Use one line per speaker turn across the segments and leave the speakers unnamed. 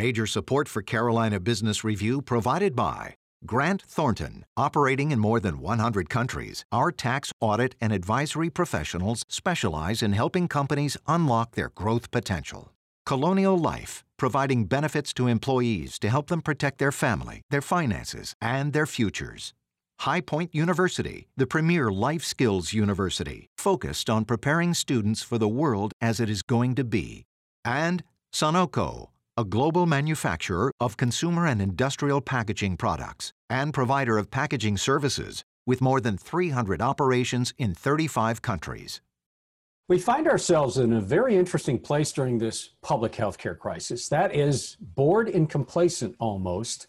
Major support for Carolina Business Review provided by Grant Thornton, operating in more than 100 countries. Our tax, audit, and advisory professionals specialize in helping companies unlock their growth potential. Colonial Life, providing benefits to employees to help them protect their family, their finances, and their futures. High Point University, the premier life skills university, focused on preparing students for the world as it is going to be. And Sonoco, a global manufacturer of consumer and industrial packaging products and provider of packaging services with more than 300 operations in 35 countries.
We find ourselves in a very interesting place during this public health care crisis. That is, bored and complacent almost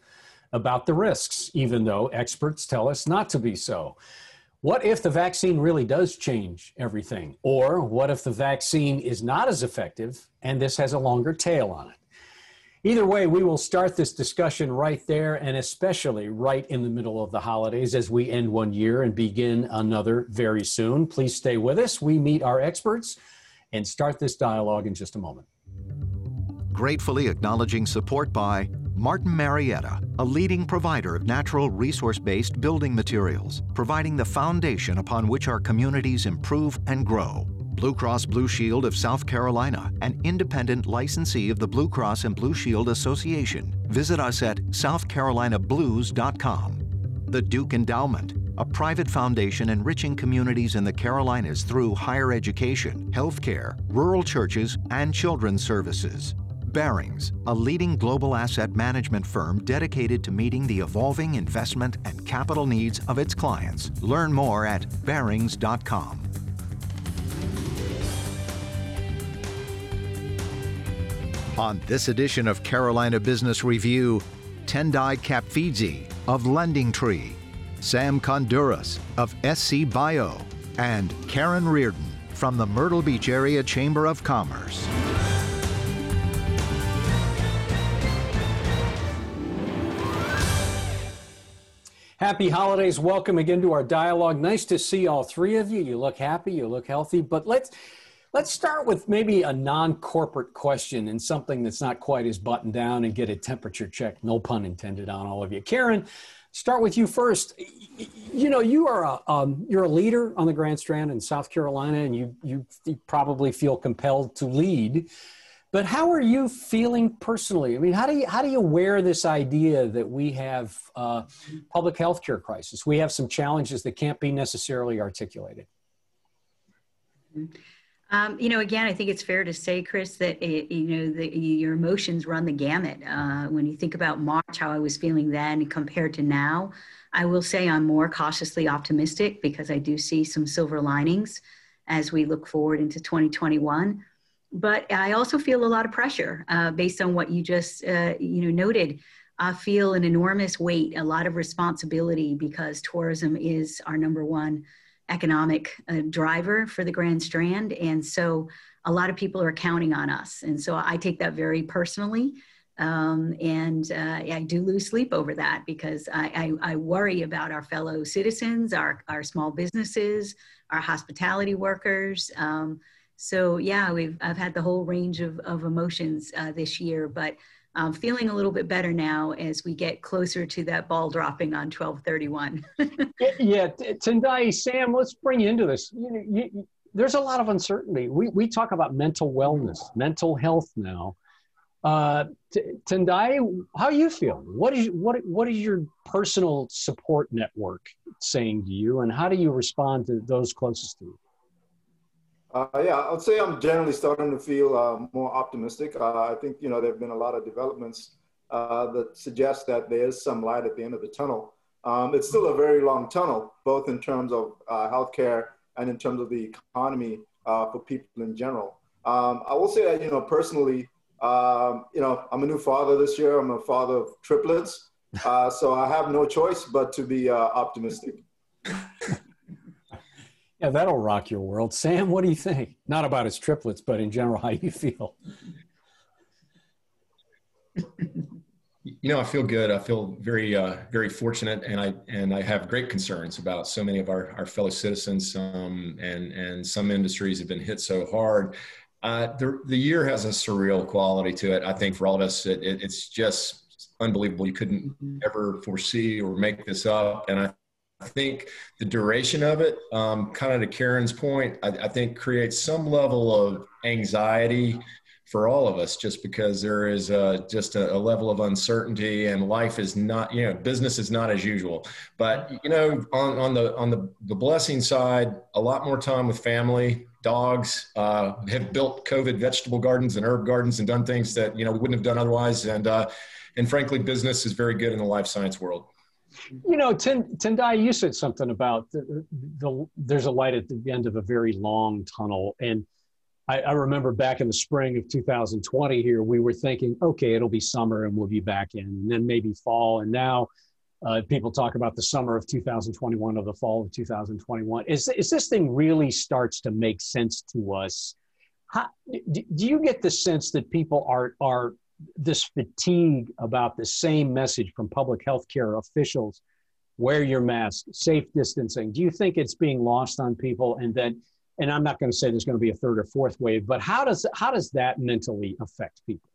about the risks, even though experts tell us not to be so. What if the vaccine really does change everything? Or what if the vaccine is not as effective and this has a longer tail on it? Either way, we will start this discussion right there, and especially right in the middle of the holidays as we end one year and begin another very soon. Please stay with us. We meet our experts and start this dialogue in just a moment.
Gratefully acknowledging support by Martin Marietta, a leading provider of natural resource based building materials, providing the foundation upon which our communities improve and grow. Blue Cross Blue Shield of South Carolina, an independent licensee of the Blue Cross and Blue Shield Association. Visit us at southcarolinablues.com. The Duke Endowment, a private foundation enriching communities in the Carolinas through higher education, healthcare, rural churches, and children's services. Barings, a leading global asset management firm dedicated to meeting the evolving investment and capital needs of its clients. Learn more at barings.com. On this edition of Carolina Business Review, Tendai Kapfidze of LendingTree, Sam Konduros of SC Bio, and Karen Reardon from the Myrtle Beach Area Chamber of Commerce.
Happy holidays. Welcome again to our dialogue. Nice to see all three of you. You look happy, you look healthy, but let's Let's start with maybe a non corporate question and something that's not quite as buttoned down and get a temperature check, no pun intended on all of you. Karen, start with you first. You know, you are a, um, you're a leader on the Grand Strand in South Carolina, and you, you probably feel compelled to lead. But how are you feeling personally? I mean, how do you how do you wear this idea that we have uh, public health care crisis? We have some challenges that can't be necessarily articulated.
Mm-hmm. Um, you know, again, I think it's fair to say, Chris, that it, you know the, your emotions run the gamut. Uh, when you think about March, how I was feeling then compared to now, I will say I'm more cautiously optimistic because I do see some silver linings as we look forward into 2021. But I also feel a lot of pressure uh, based on what you just uh, you know noted. I feel an enormous weight, a lot of responsibility because tourism is our number one economic uh, driver for the Grand Strand. And so a lot of people are counting on us. And so I take that very personally. Um, and uh, I do lose sleep over that because I, I, I, worry about our fellow citizens, our, our small businesses, our hospitality workers. Um, so yeah, we've I've had the whole range of, of emotions uh, this year, but um, feeling a little bit better now as we get closer to that ball dropping on 1231.
yeah, Tendai, Sam, let's bring you into this. You, you, there's a lot of uncertainty. We, we talk about mental wellness, mental health now. Uh, Tendai, how are you feel? What is what what is your personal support network saying to you, and how do you respond to those closest to you?
Uh, yeah, I would say I'm generally starting to feel uh, more optimistic. Uh, I think you know there have been a lot of developments uh, that suggest that there is some light at the end of the tunnel. Um, it's still a very long tunnel, both in terms of uh, healthcare and in terms of the economy uh, for people in general. Um, I will say that you know personally, um, you know I'm a new father this year. I'm a father of triplets, so I have no choice but to be optimistic.
Yeah, that'll rock your world. Sam, what do you think? Not about his triplets, but in general, how you feel?
You know, I feel good. I feel very, uh, very fortunate, and I and I have great concerns about so many of our, our fellow citizens. Um, and and some industries have been hit so hard. Uh, the, the year has a surreal quality to it. I think for all of us, it, it, it's just unbelievable. You couldn't mm-hmm. ever foresee or make this up. And I, I think the duration of it, um, kind of to Karen's point, I, I think creates some level of anxiety for all of us just because there is just a, a, level of uncertainty and life is not you know business is not as usual. But you know on, on the on the, the blessing side a lot more time with family dogs uh, have built covid vegetable gardens and herb gardens and done things that you know we wouldn't have done otherwise. And uh, and frankly business is very good in the life science world
you know, Tendai, you said something about the, the, there's a light at the end of a very long tunnel, and I, I, remember back in the spring of 2020 here, we were thinking, okay, it'll be summer and we'll be back in, and then maybe fall. And now uh, people talk about the summer of 2021 or the fall of 2021. Is, is this thing really starts to make sense to us? How, do, do you get the sense that people are, are this fatigue about the same message from public health care officials? Wear your mask, safe distancing. Do you think it's being lost on people and that and I'm not going to say there's going to be a third or fourth wave, but how does how does that mentally affect people?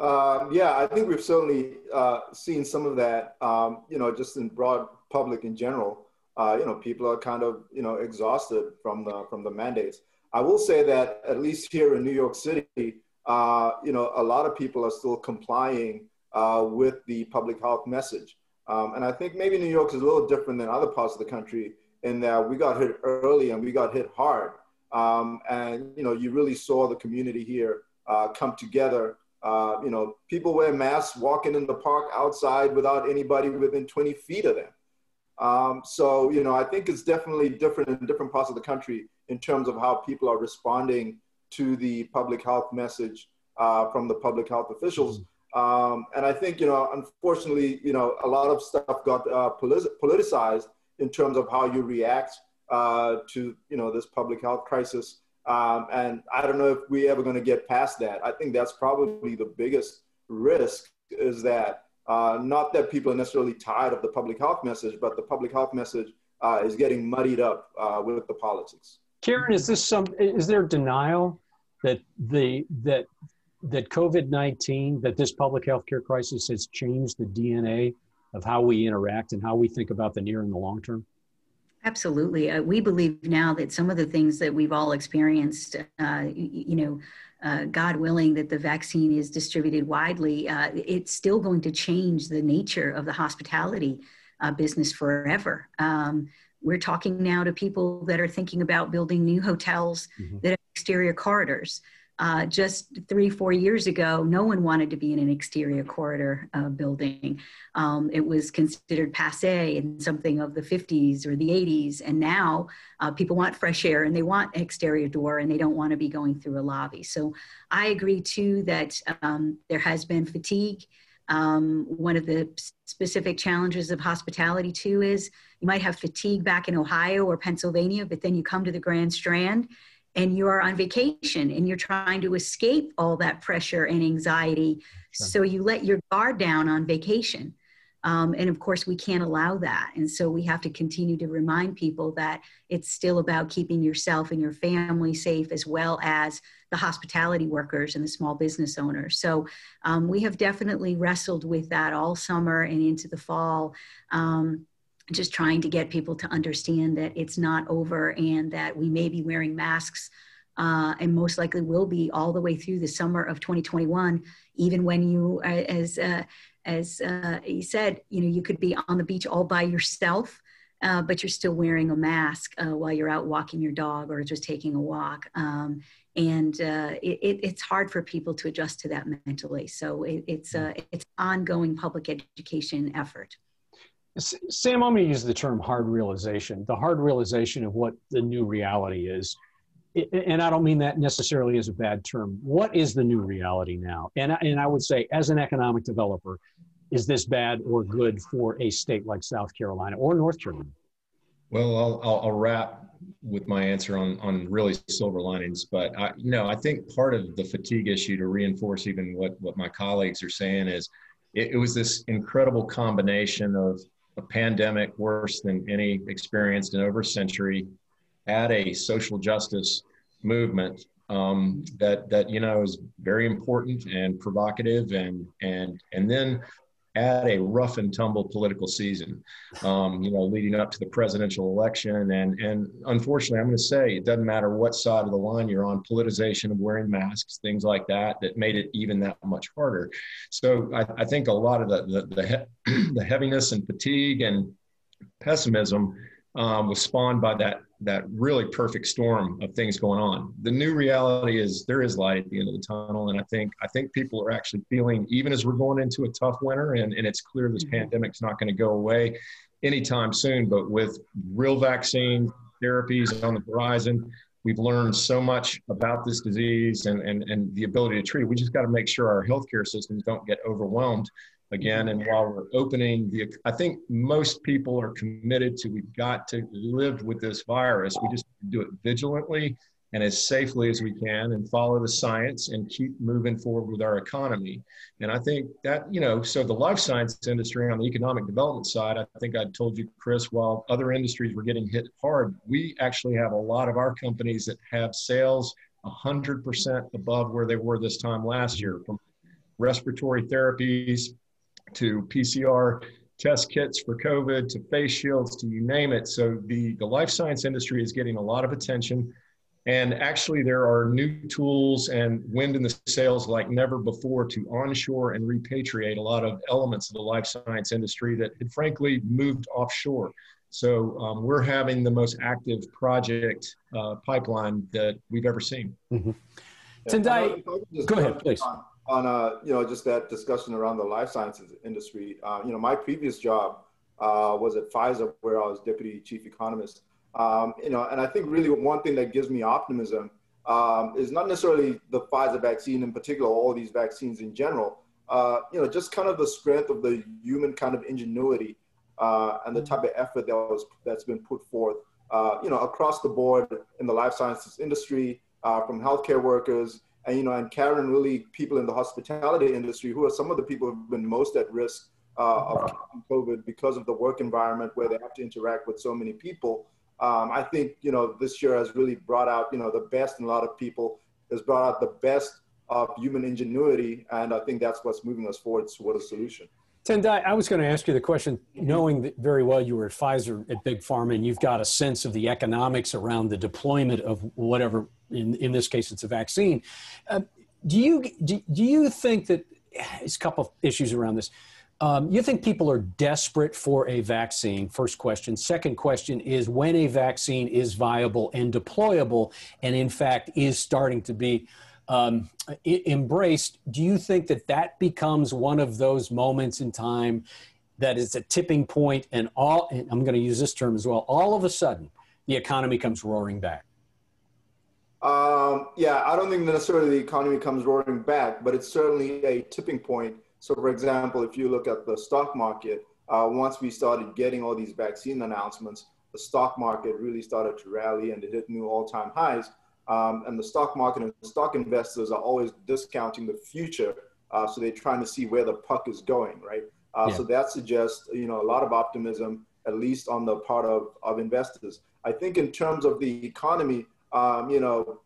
Um, yeah, I think we've certainly uh, seen some of that. Um, you know, just in broad public in general. Uh, you know, people are kind of you know exhausted from the from the mandates. I will say that at least here in New York City, uh, you know, a lot of people are still complying uh, with the public health message. Um, and I think maybe New York is a little different than other parts of the country in that we got hit early and we got hit hard. Um, and you know, you really saw the community here uh, come together. Uh, you know, people wear masks walking in the park outside without anybody within 20 feet of them. Um, so, you know, I think it's definitely different in different parts of the country in terms of how people are responding to the public health message uh, from the public health officials. Um, and I think, you know, unfortunately, you know, a lot of stuff got uh, politicized in terms of how you react uh, to you know this public health crisis. Um, and I don't know if we're ever going to get past that. I think that's probably the biggest risk is that uh, not that people are necessarily tired of the public health message, but the public health message uh, is getting muddied up uh, with the politics.
Karen, is this some? Is there denial that the that that COVID nineteen that this public health care crisis has changed the DNA of how we interact and how we think about the near and the long term?
Absolutely. Uh, we believe now that some of the things that we've all experienced, uh, you, know, uh, God willing that the vaccine is distributed widely, uh, it's still going to change the nature of the hospitality uh, business forever. Um, we're talking now to people that are thinking about building new hotels mm-hmm. that have exterior corridors. Uh, just three, four years ago, no one wanted to be in an exterior corridor uh, building. Um, it was considered passe in something of the 50s or the 80s. And now uh, people want fresh air and they want exterior door and they don't want to be going through a lobby. So I agree too that um, there has been fatigue. Um, one of the specific challenges of hospitality too is you might have fatigue back in Ohio or Pennsylvania, but then you come to the Grand Strand and you are on vacation and you're trying to escape all that pressure and anxiety. Sure. So you let your guard down on vacation. Um, and of course, we can't allow that. And so we have to continue to remind people that it's still about keeping yourself and your family safe, as well as the hospitality workers and the small business owners. So um, we have definitely wrestled with that all summer and into the fall. Um, just trying to get people to understand that it's not over and that we may be wearing masks uh, and most likely will be all the way through the summer of 2021 even when you as uh, as uh, he said you know you could be on the beach all by yourself uh, but you're still wearing a mask uh, while you're out walking your dog or just taking a walk um, and uh, it, it's hard for people to adjust to that mentally so it, it's a it's ongoing public education effort
Sam, I'm going to use the term hard realization, the hard realization of what the new reality is. And I don't mean that necessarily as a bad term. What is the new reality now? And, and I would say, as an economic developer, is this bad or good for a state like South Carolina or North Carolina?
Well, I'll, I'll, I'll wrap with my answer on, on really silver linings, but I, you know, I think part of the fatigue issue to reinforce even what, what my colleagues are saying is it, it was this incredible combination of a pandemic worse than any experienced in over a century, at a social justice movement um, that that you know is very important and provocative, and and and then add a rough and tumble political season, um, you know, leading up to the presidential election. And, and unfortunately, I'm going to say it doesn't matter what side of the line you're on, politicization of wearing masks, things like that, that made it even that much harder. So I, I think a lot of the, the, the, he- the heaviness and fatigue and pessimism um, was spawned by that that really perfect storm of things going on. The new reality is there is light at the end of the tunnel, and I think I think people are actually feeling even as we're going into a tough winter, and, and it's clear this mm-hmm. pandemic's not going to go away anytime soon. But with real vaccine therapies on the horizon, we've learned so much about this disease and and, and the ability to treat. We just got to make sure our healthcare systems don't get overwhelmed again. And while we're opening the, I think most people are committed to we've got to live with this virus. We just do it vigilantly and as safely as we can and follow the science and keep moving forward with our economy. And I think that, you know, so the life science industry on the economic development side, I think I told you, Chris, while other industries were getting hit hard, we actually have a lot of our companies that have sales 100% above where they were this time last year from respiratory therapies to PCR test kits for COVID to face shields to you name it. So the, the life science industry is getting a lot of attention. And actually, there are new tools and wind in the sails like never before to onshore and repatriate a lot of elements of the life science industry that had frankly moved offshore. So um, we're having the most active project uh, pipeline that we've ever seen.
Mm-hmm. Tendai, go ahead, please
on uh, you know just that discussion around the life sciences industry. Uh, you know, my previous job uh, was at Pfizer, where I was deputy chief economist. Um, you know, and I think really one thing that gives me optimism um, is not necessarily the Pfizer vaccine in particular, or all these vaccines in general. Uh, you know, just kind of the strength of the human kind of ingenuity uh, and the type of effort that was that's been put forth. Uh, you know, across the board in the life sciences industry, from healthcare workers and you know, and Karen, really people in the hospitality industry who are some of the people who've been most at risk uh, of COVID because of the work environment where they have to interact with so many people. Um, I think you know this year has really brought out you know the best in a lot of people. Has brought out the best of human ingenuity, and I think that's what's moving us forward toward a solution.
Tendai, I was going to ask you the question, knowing that very well you were at Pfizer at Big Pharma, and you've got a sense of the economics around the deployment of whatever, in, in this case, it's a vaccine. Uh, do you do, do you think that there's a couple of issues around this? Um, you think people are desperate for a vaccine? First question. Second question is when a vaccine is viable and deployable, and in fact is starting to be um, embraced, do you think that that becomes one of those moments in time that is a tipping point and all, and I'm going to use this term as well, all of a sudden the economy comes roaring back?
Um, yeah, I don't think necessarily the economy comes roaring back, but it's certainly a tipping point. So, for example, if you look at the stock market, uh, once we started getting all these vaccine announcements, the stock market really started to rally and it hit new all time highs. Um, and the stock market and stock investors are always discounting the future. Uh, so they're trying to see where the puck is going, right? Uh, yeah. So that suggests, you know, a lot of optimism, at least on the part of, of investors. I think in terms of the economy, um, you know,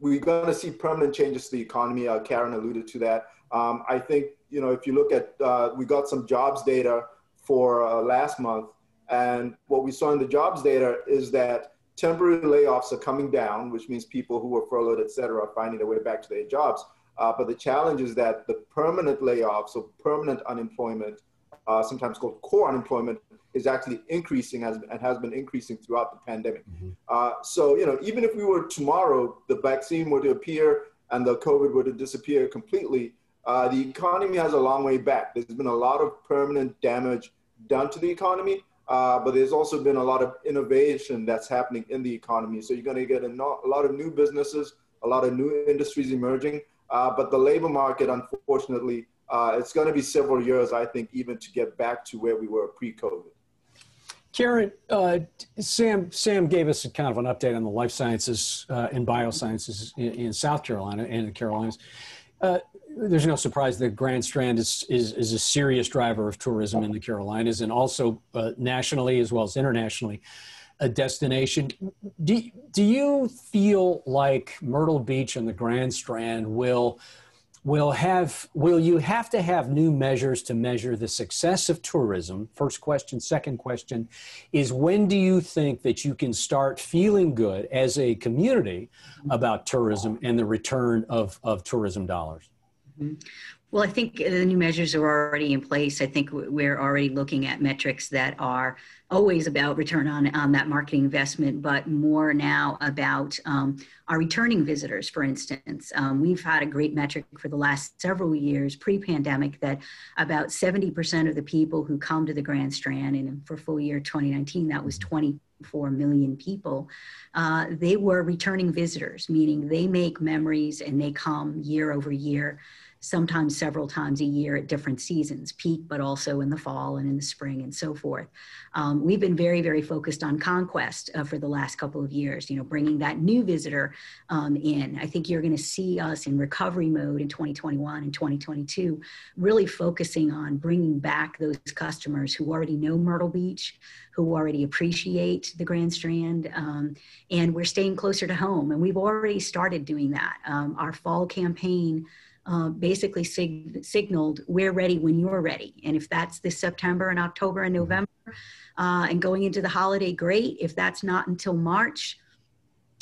we're going to see permanent changes to the economy. Uh, Karen alluded to that. Um, I think, you know, if you look at, uh, we got some jobs data for uh, last month, and what we saw in the jobs data is that temporary layoffs are coming down, which means people who were furloughed, et cetera, are finding their way back to their jobs. Uh, but the challenge is that the permanent layoffs or permanent unemployment, uh, sometimes called core unemployment, is actually increasing as, and has been increasing throughout the pandemic. Mm-hmm. Uh, so, you know, even if we were tomorrow, the vaccine were to appear and the COVID were to disappear completely, uh, the economy has a long way back. There's been a lot of permanent damage done to the economy. Uh, but there's also been a lot of innovation that's happening in the economy. So you're going to get a, a, lot of new businesses, a lot of new industries emerging. Uh, but the labor market, unfortunately, uh, it's going to be several years, I think, even to get back to where we were pre-COVID.
Karen, uh, Sam, Sam gave us kind of an update on the life sciences uh, and biosciences in, in, South Carolina and the Carolinas. Uh, there's no surprise that Grand Strand is, is, is a serious driver of tourism in the Carolinas and also uh, nationally as well as internationally. a destination. Do, do you feel like Myrtle Beach and the Grand Strand will will have will you have to have new measures to measure the success of tourism first question second question is when do you think that you can start feeling good as a community about tourism and the return of, of tourism dollars
mm-hmm. Well, I think the new measures are already in place. I think we're already looking at metrics that are always about return on, on that marketing investment, but more now about um, our returning visitors, for instance. Um, we've had a great metric for the last several years pre pandemic that about 70% of the people who come to the Grand Strand, and for full year 2019, that was 24 million people, uh, they were returning visitors, meaning they make memories and they come year over year sometimes several times a year at different seasons, peak, but also in the fall and in the spring and so forth. Um, we've been very, very focused on conquest uh, for the last couple of years, you know, bringing that new visitor um, in. I think you're going to see us in recovery mode in 2021 and 2022, really focusing on bringing back those customers who already know Myrtle Beach, who already appreciate the Grand Strand, um, and we're staying closer to home. And we've already started doing that. Um, our fall campaign uh, basically sig- signaled we're ready when you're ready. And if that's this September and October and mm-hmm. November uh, and going into the holiday, great. If that's not until March,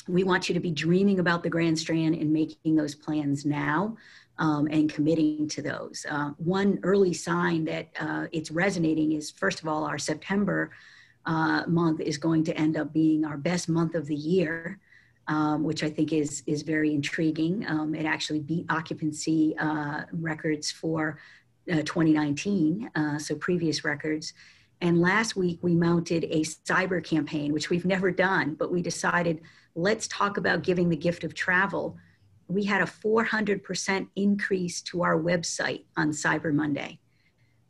we want you to be dreaming about the Grand Strand and making those plans now. Um, and committing to those. Uh, one early sign that uh, it's resonating is, first of all, our September uh, month is going to end up being our best month of the year um, which I think is is very intriguing. Um, it actually beat occupancy uh, records for uh, 2019, uh, so previous records. And last week we mounted a cyber campaign, which we've never done, but we decided let's talk about giving the gift of travel. We had a 400% increase to our website on Cyber Monday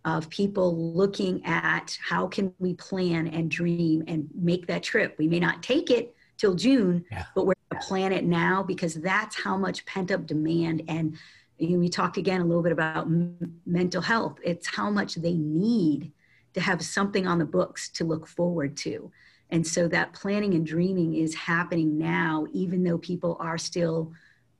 of people looking at how can we plan and dream and make that trip. We may not take it, till June, yeah. but we're going to plan it now because that's how much pent up demand and you know, we talked again a little bit about m- mental health. It's how much they need to have something on the books to look forward to. And so that planning and dreaming is happening now, even though people are still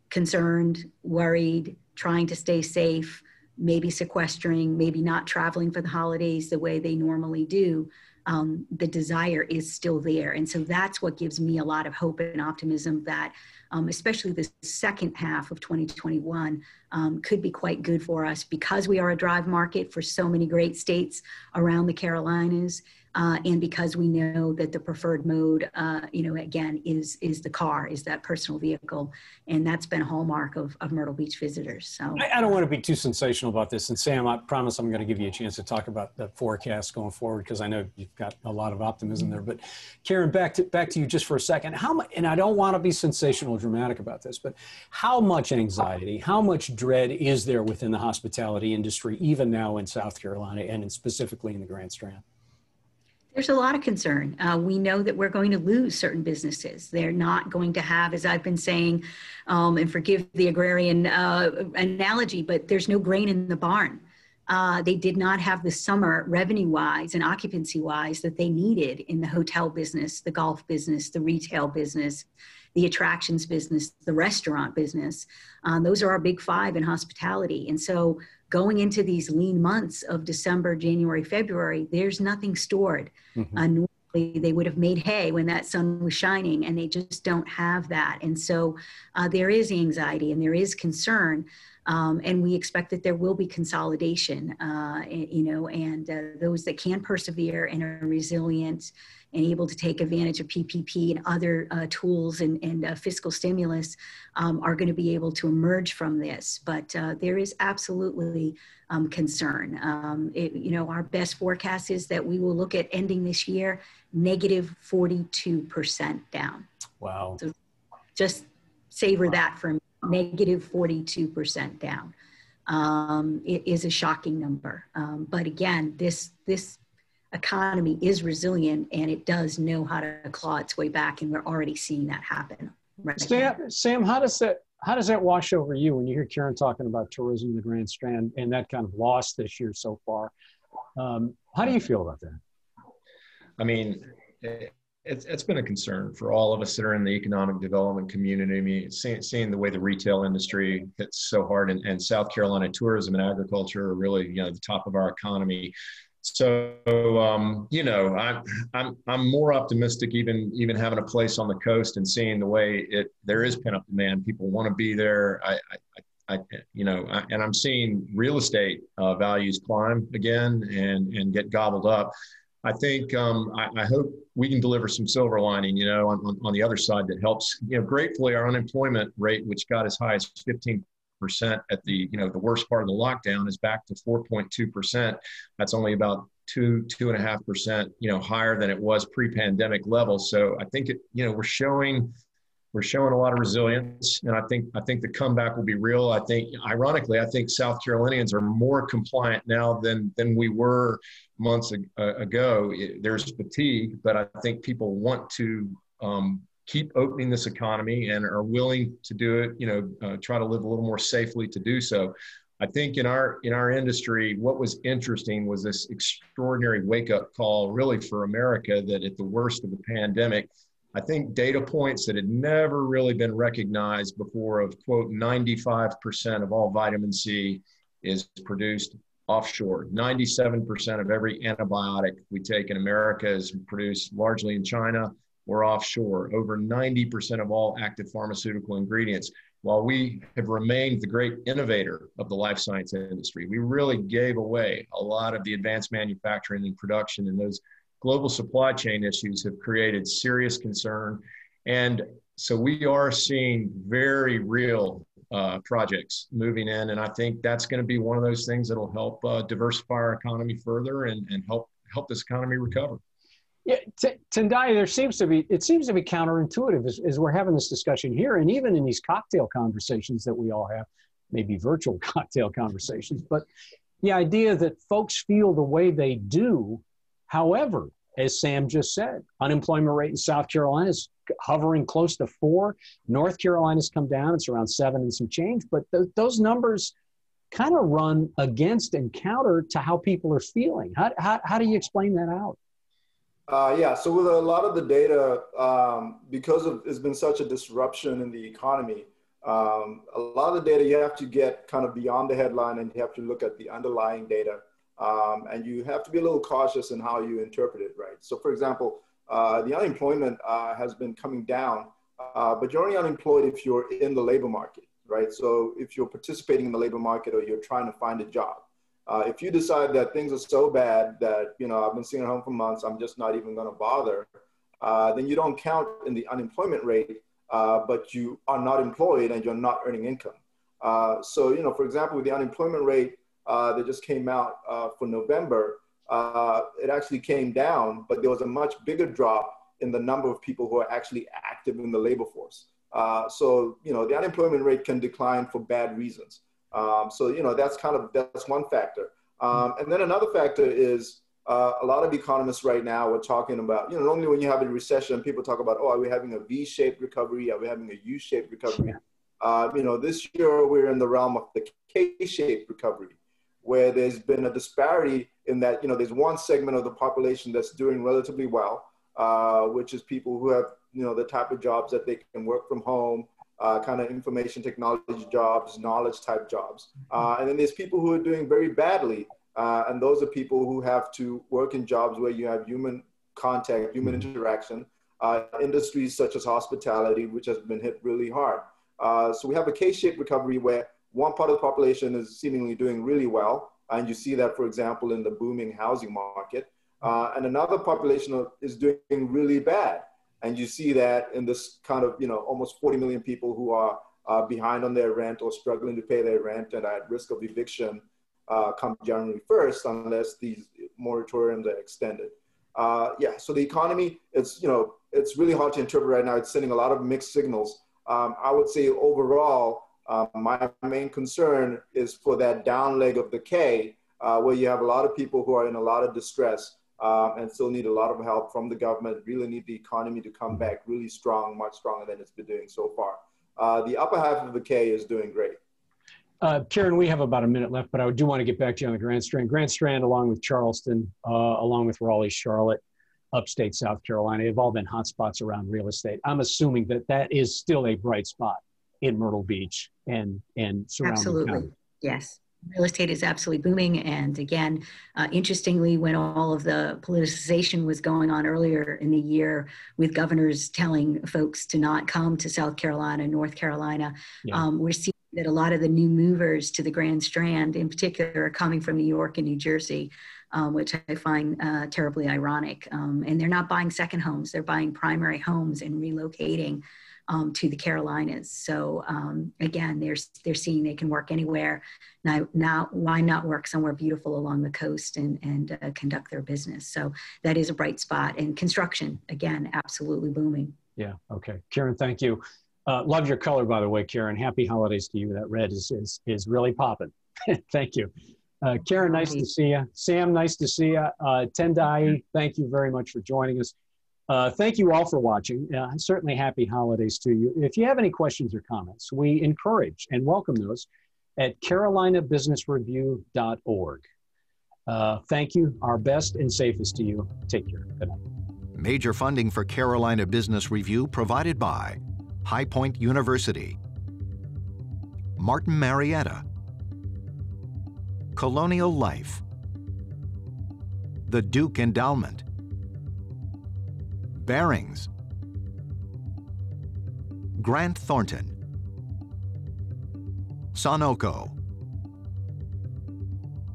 concerned, worried, trying to stay safe, maybe sequestering, maybe not traveling for the holidays the way they normally do um, the desire is still there. And so that's what gives me a lot of hope and optimism that, um, especially the second half of 2021, um, could be quite good for us because we are a drive market for so many great states around the Carolinas uh, and because we know that the preferred mode, uh, you know, again, is is the car, is that personal vehicle, and that's been a hallmark of, of Myrtle Beach visitors. So
I, I don't want to be too sensational about this, and Sam, I promise I'm going to give you a chance to talk about the forecast going forward because I know you've got a lot of optimism there. But Karen, back to back to you just for a second. How much? And I don't want to be sensational, dramatic about this, but how much anxiety, how much dread is there within the hospitality industry, even now in South Carolina and in specifically in the Grand Strand?
There's a lot of concern. Uh, we know that we're going to lose certain businesses. They're not going to have, as I've been saying, um, and forgive the agrarian uh, analogy, but there's no grain in the barn. Uh, they did not have the summer revenue wise and occupancy wise that they needed in the hotel business, the golf business, the retail business, the attractions business, the restaurant business. Um, those are our big five in hospitality. And so going into these lean months of December, January, February, there's nothing stored. Mm-hmm. Uh, normally, they would have made hay when that sun was shining, and they just don't have that. And so uh, there is anxiety and there is concern. Um, and we expect that there will be consolidation, uh, you know, and uh, those that can persevere and are resilient and able to take advantage of PPP and other uh, tools and, and uh, fiscal stimulus um, are going to be able to emerge from this. But uh, there is absolutely um, concern. Um, it, you know, our best forecast is that we will look at ending this year negative 42% down.
Wow.
So just savor wow. that for negative 42% down. Um, it is a shocking number. Um, but again, this, this economy is resilient and it does know how to claw its way back, and we're already seeing that happen.
Right Sam, Sam, how does that how does that wash over you when you hear Karen talking about tourism in the Grand Strand and that kind of loss this year so far? Um, how do you feel about that?
I mean, it's, it's been a concern for all of us that are in the economic development community. I mean, seeing, seeing the way the retail industry hits so hard, and, and South Carolina tourism and agriculture are really, you know, the top of our economy. So, um, you know, I'm, I'm, I'm more optimistic even, even having a place on the coast and seeing the way it, there is pent up demand. People want to be there. I, I, I you know, I, and I'm seeing real estate uh, values climb again and, and get gobbled up. I think um, I, I, hope we can deliver some silver lining, you know, on, on, on, the other side that helps. You know, gratefully, our unemployment rate, which got as high as 15 percent at the you know the worst part of the lockdown, is back to 4.2 percent. That's only about two two and a half percent, you know, higher than it was pre-pandemic levels. So I think it, you know, we're showing we're showing a lot of resilience, and I think I think the comeback will be real. I think, ironically, I think South Carolinians are more compliant now than than we were months ago. There's fatigue, but I think people want to um, keep opening this economy and are willing to do it. You know, uh, try to live a little more safely to do so. I think in our in our industry, what was interesting was this extraordinary wake up call, really for America, that at the worst of the pandemic I think data points that had never really been recognized before of quote 95% of all vitamin C is produced offshore. 97% of every antibiotic we take in America is produced largely in China or offshore. Over 90% of all active pharmaceutical ingredients. While we have remained the great innovator of the life science industry, we really gave away a lot of the advanced manufacturing and production and those global supply chain issues have created serious concern. And so we are seeing very real uh, projects moving in. And I think that's going to be one of those things that'll help uh, diversify our economy further and, and help help this economy recover.
Yeah, T- Tendayi, there seems to be it seems to be counterintuitive as, as we're having this discussion here, and even in these cocktail conversations that we all have, maybe virtual cocktail conversations, but the idea that folks feel the way they do However, as Sam just said, unemployment rate in South Carolina is hovering close to four. North Carolina's come down; it's around seven and some change. But th- those numbers kind of run against and counter to how people are feeling. How, how, how do you explain that out?
Uh, yeah, so with a lot of the data, um, because of there's been such a disruption in the economy, um, a lot of the data you have to get kind of beyond the headline and you have to look at the underlying data. Um, and you have to be a little cautious in how you interpret it, right? So, for example, uh, the unemployment uh, has been coming down, uh, but you're only unemployed if you're in the labor market, right? So, if you're participating in the labor market or you're trying to find a job. Uh, if you decide that things are so bad that, you know, I've been sitting at home for months, I'm just not even going to bother, uh, then you don't count in the unemployment rate, uh, but you are not employed and you're not earning income. so, you know, for example, with the unemployment rate, uh, that just came out uh, for November, uh, it actually came down, but there was a much bigger drop in the number of people who are actually active in the labor force. Uh, so, you know, the unemployment rate can decline for bad reasons. Um, so, you know, that's kind of, that's one factor. Um, and then another factor is uh, a lot of economists right now are talking about, you know, normally when you have a recession, people talk about, oh, are we having a V-shaped recovery? Are we having a U-shaped recovery? Uh, you know, this year we're in the realm of the K-shaped recovery where there's been a disparity in that, you know, there's one segment of the population that's doing relatively well, uh, which is people who have, you know, the type of jobs that they can work from home, uh, kind of information technology jobs, knowledge type jobs. Uh, and then there's people who are doing very badly. Uh, and those are people who have to work in jobs where you have human contact, human interaction, uh, industries such as hospitality, which has been hit really hard. Uh, so we have a K-shaped recovery where one part of the population is seemingly doing really well. And you see that, for example, in the booming housing market. Uh, and another population is doing really bad. And you see that in this kind of, you know, almost 40 million people who are uh, behind on their rent or struggling to pay their rent and at risk of eviction uh, come January 1st, unless these moratoriums are extended. Uh, yeah, so the economy, it's, you know, it's really hard to interpret right now. It's sending a lot of mixed signals. Um, I would say overall, uh, my main concern is for that down leg of the K, uh, where you have a lot of people who are in a lot of distress um, and still need a lot of help from the government, really need the economy to come back really strong, much stronger than it's been doing so far. Uh, the upper half of the K is doing great.
Uh, Karen, we have about a minute left, but I do want to get back to you on the Grand Strand. Grand Strand, along with Charleston, uh, along with Raleigh, Charlotte, upstate South Carolina have all been hotspots around real estate. I'm assuming that that is still a bright spot in Myrtle Beach and and surrounding
Absolutely.
county.
Yes. Real estate is absolutely booming. And again, uh, interestingly, when all of the politicization was going on earlier in the year, with governors telling folks to not come to South Carolina, North Carolina,
Yeah.
um, we're seeing that a lot of the new movers to the Grand Strand, in particular, are coming from New York and New Jersey, um, which I find uh, terribly ironic. Um, and they're not buying second homes; they're buying primary homes and relocating um, to the Carolinas. So um, again, they're they're seeing they can work anywhere. Now, now, why not work somewhere beautiful along the coast and and uh, conduct their business? So that is a bright spot. And construction, again, absolutely booming.
Yeah. Okay. Karen, thank you. Uh, love your color, by the way, Karen. Happy holidays to you. That red is is, is really popping. thank you. Uh, Karen, nice to see you. Sam, nice to see you. Uh, Tendai, thank you very much for joining us. Uh, thank you all for watching. Uh, certainly happy holidays to you. If you have any questions or comments, we encourage and welcome those at carolinabusinessreview.org. Uh, thank you. Our best and safest to you. Take care. Good night.
Major funding for Carolina Business Review provided by High Point University, Martin Marietta, Colonial Life, the Duke Endowment, Barings, Grant Thornton, Sonoco,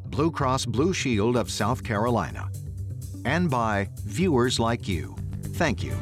Blue Cross Blue Shield of South Carolina, and by viewers like you. Thank you.